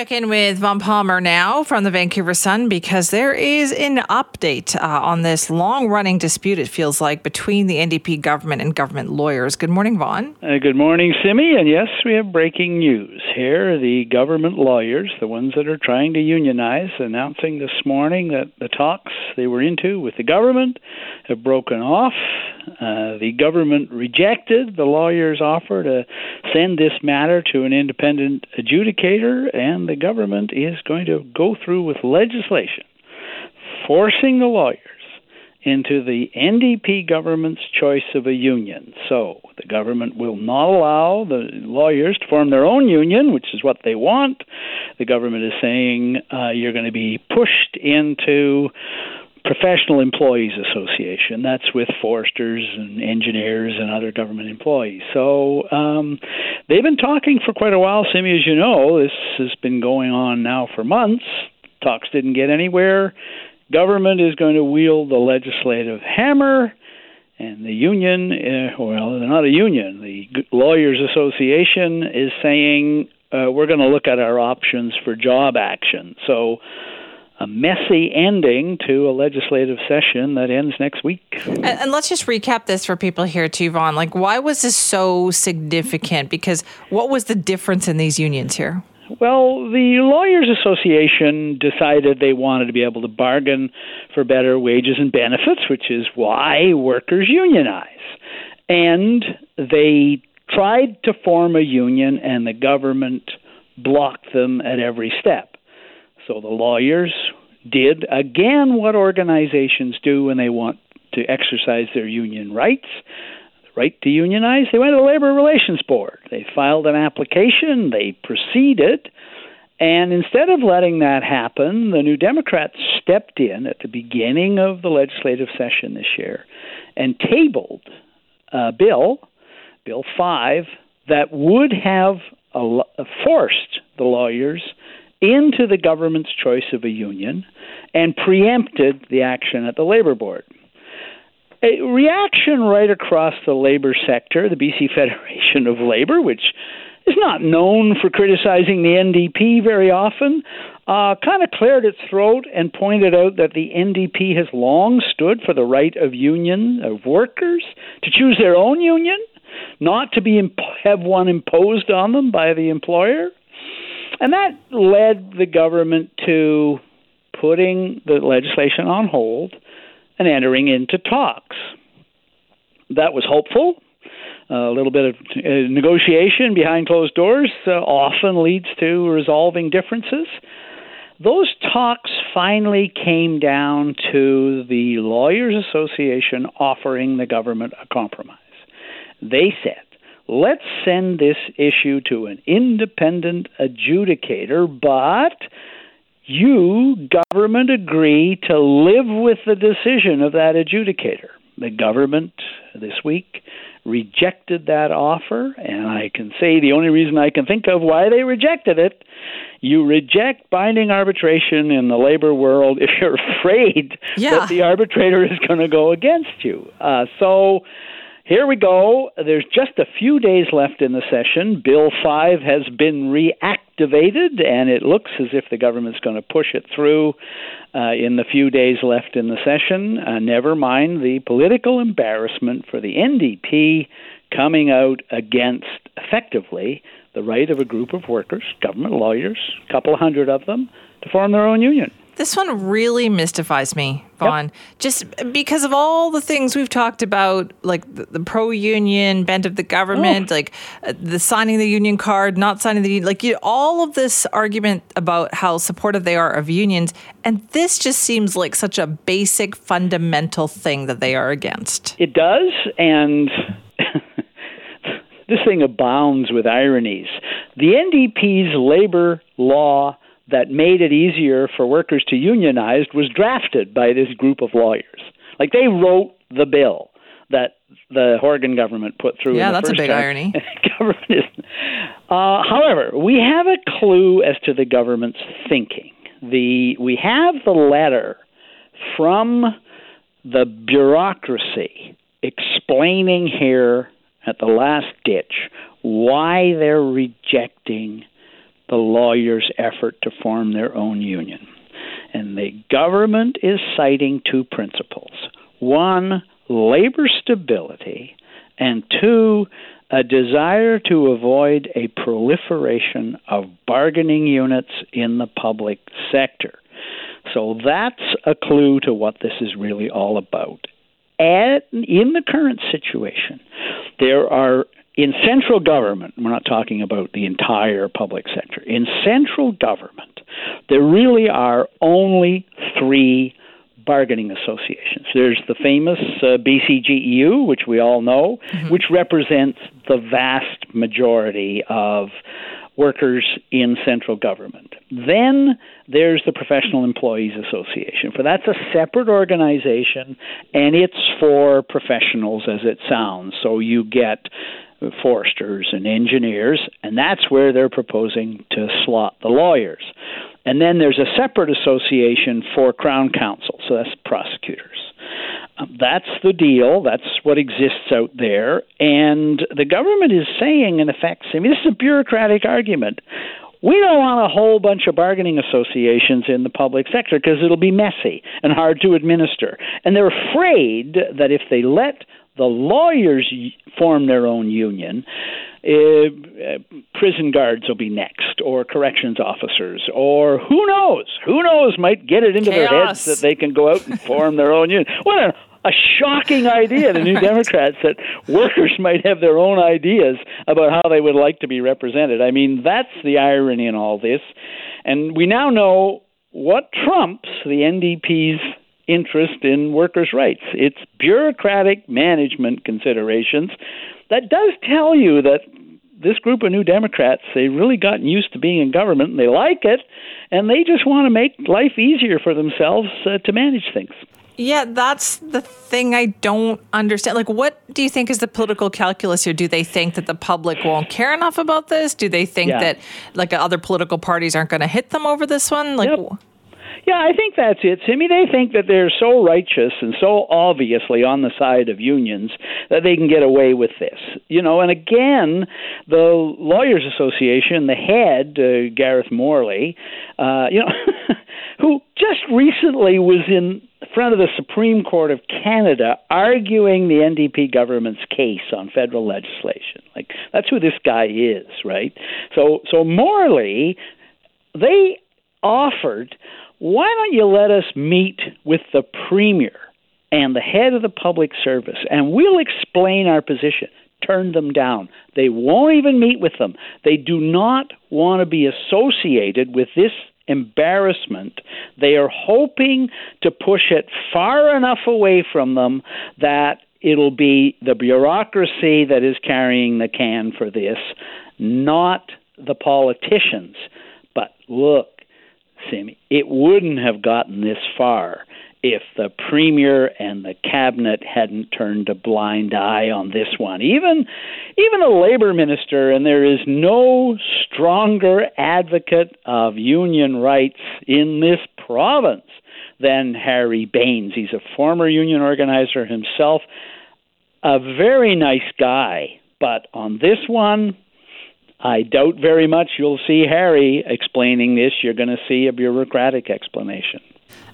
Check in with Vaughn Palmer now from the Vancouver Sun because there is an update uh, on this long running dispute, it feels like, between the NDP government and government lawyers. Good morning, Vaughn. Uh, good morning, Simi. And yes, we have breaking news here. The government lawyers, the ones that are trying to unionize, announcing this morning that the talks they were into with the government have broken off. Uh, the government rejected the lawyer's offer to send this matter to an independent adjudicator, and the government is going to go through with legislation forcing the lawyers into the NDP government's choice of a union. So the government will not allow the lawyers to form their own union, which is what they want. The government is saying uh, you're going to be pushed into Professional Employees Association. That's with foresters and engineers and other government employees. So um, they've been talking for quite a while, Simi, as you know. This has been going on now for months. Talks didn't get anywhere. Government is going to wield the legislative hammer. And the union, uh, well, they're not a union. The Lawyers Association is saying uh, we're going to look at our options for job action. So a messy ending to a legislative session that ends next week. And, and, let's just recap this for people here too, Vaughn. Like, why was this so significant? Because what was the difference in these unions here? Well, the Lawyers Association decided they wanted to be able to bargain for better wages and benefits, which is why workers unionize. And they tried to form a union, and the government blocked them at every step. So the lawyers did again what organizations do when they want to exercise their union rights the right to unionize. They went to the Labor Relations Board. They filed an application, they proceeded, and instead of letting that happen, the New Democrats stepped in at the beginning of the legislative session this year and tabled a bill, Bill 5, that would have forced the lawyers into the government's choice of a union and preempted the action at the Labor Board. A reaction right across the labor sector, the BC Federation of Labor, which is not known for criticizing the NDP very often, uh, kind of cleared its throat and pointed out that the NDP has long stood for the right of union of workers to choose their own union, not to be imp- have one imposed on them by the employer. And that led the government to putting the legislation on hold and entering into talks. That was hopeful. A little bit of uh, negotiation behind closed doors uh, often leads to resolving differences. Those talks finally came down to the Lawyers Association offering the government a compromise. They said, let's send this issue to an independent adjudicator, but you, government, agree to live with the decision of that adjudicator. The government this week rejected that offer, and I can say the only reason I can think of why they rejected it you reject binding arbitration in the labor world if you're afraid yeah. that the arbitrator is going to go against you. Uh, so here we go. There's just a few days left in the session. Bill 5 has been reactivated, and it looks as if the government's going to push it through uh, in the few days left in the session. Uh, never mind the political embarrassment for the NDP coming out against, effectively, the right of a group of workers, government lawyers, a couple hundred of them, to form their own union. This one really mystifies me, Vaughn, yep. just because of all the things we've talked about, like the, the pro union bent of the government, oh. like uh, the signing the union card, not signing the like you, all of this argument about how supportive they are of unions, and this just seems like such a basic, fundamental thing that they are against. It does, and this thing abounds with ironies. The NDP's labor law that made it easier for workers to unionize was drafted by this group of lawyers. Like they wrote the bill that the Horgan government put through. Yeah, that's a big irony. government is, uh, however, we have a clue as to the government's thinking. The we have the letter from the bureaucracy explaining here at the last ditch why they're rejecting the lawyers' effort to form their own union. And the government is citing two principles one, labor stability, and two, a desire to avoid a proliferation of bargaining units in the public sector. So that's a clue to what this is really all about. At, in the current situation, there are in central government, we're not talking about the entire public sector, in central government, there really are only three bargaining associations. There's the famous uh, BCGEU, which we all know, mm-hmm. which represents the vast majority of workers in central government. Then there's the Professional Employees Association. For that's a separate organization and it's for professionals as it sounds. So you get foresters and engineers, and that's where they're proposing to slot the lawyers. And then there's a separate association for Crown Counsel, so that's prosecutors. Um, that's the deal. That's what exists out there. And the government is saying, in effect, I mean, this is a bureaucratic argument. We don't want a whole bunch of bargaining associations in the public sector because it'll be messy and hard to administer. And they're afraid that if they let the lawyers form their own union, uh, prison guards will be next, or corrections officers, or who knows? Who knows? Might get it into Chaos. their heads that they can go out and form their own union. What a, a shocking idea, the New Democrats, that workers might have their own ideas about how they would like to be represented. I mean, that's the irony in all this. And we now know what trumps the NDP's interest in workers' rights. It's bureaucratic management considerations that does tell you that this group of new Democrats, they've really gotten used to being in government and they like it, and they just want to make life easier for themselves uh, to manage things. Yeah, that's the thing I don't understand. Like, what do you think is the political calculus here? Do they think that the public won't care enough about this? Do they think yeah. that like other political parties aren't going to hit them over this one? Like, yep. Yeah, I think that's it, Simi. They think that they're so righteous and so obviously on the side of unions that they can get away with this. You know, and again, the Lawyers Association, the head, uh, Gareth Morley, uh, you know, who just recently was in front of the Supreme Court of Canada arguing the NDP government's case on federal legislation. Like that's who this guy is, right? So so Morley they offered why don't you let us meet with the premier and the head of the public service and we'll explain our position? Turn them down. They won't even meet with them. They do not want to be associated with this embarrassment. They are hoping to push it far enough away from them that it'll be the bureaucracy that is carrying the can for this, not the politicians. But look, Simi, it wouldn't have gotten this far if the premier and the cabinet hadn't turned a blind eye on this one. Even even a labor minister and there is no stronger advocate of union rights in this province than Harry Bains. He's a former union organizer himself, a very nice guy, but on this one I doubt very much you'll see Harry explaining this. You're going to see a bureaucratic explanation.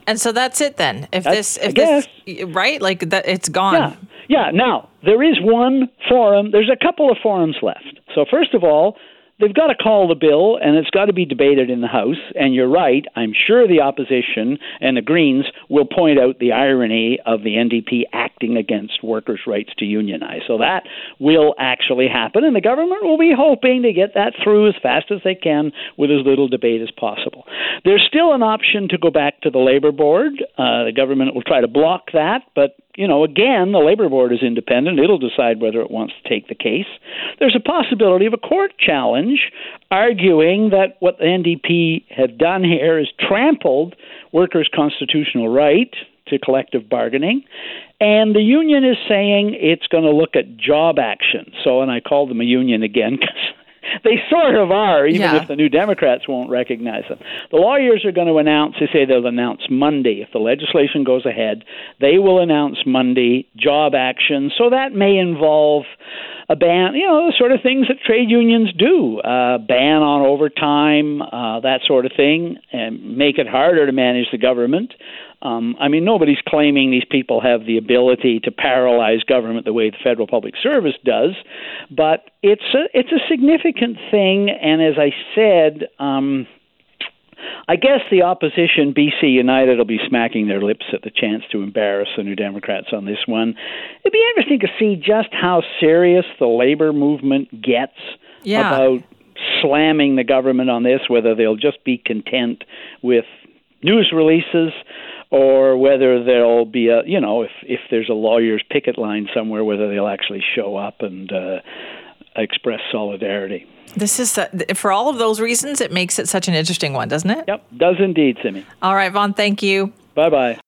And so that's it then. If that's, this, if this, right, like that, it's gone. Yeah, yeah. Now there is one forum. There's a couple of forums left. So first of all, they've got to call the bill and it's got to be debated in the House. And you're right, I'm sure the opposition and the Greens will point out the irony of the NDP acting against workers' rights to unionize. So that will actually happen, and the government will be hoping to get that through as fast as they can with as little debate as possible. There's still an option to go back to the Labor Board. Uh, the government will try to block that, but you know, again, the labor board is independent. It'll decide whether it wants to take the case. There's a possibility of a court challenge arguing that what the NDP have done here is trampled workers' constitutional right to collective bargaining. And the union is saying it's going to look at job action. So, and I call them a union again because they sort of are, even yeah. if the New Democrats won't recognize them. The lawyers are going to announce, they say they'll announce Monday. If the legislation goes ahead, they will announce Monday job action. So that may involve a ban, you know, the sort of things that trade unions do, uh, ban on overtime, uh, that sort of thing, and make it harder to manage the government. Um, I mean, nobody's claiming these people have the ability to paralyze government the way the federal public service does, but it's a it's a significant thing. And as I said. Um, I guess the opposition, BC United, will be smacking their lips at the chance to embarrass the New Democrats on this one. It'd be interesting to see just how serious the labor movement gets yeah. about slamming the government on this, whether they'll just be content with news releases or whether there'll be a, you know, if, if there's a lawyer's picket line somewhere, whether they'll actually show up and uh, express solidarity. This is uh, for all of those reasons. It makes it such an interesting one, doesn't it? Yep, does indeed, Simi. All right, Vaughn. Thank you. Bye bye.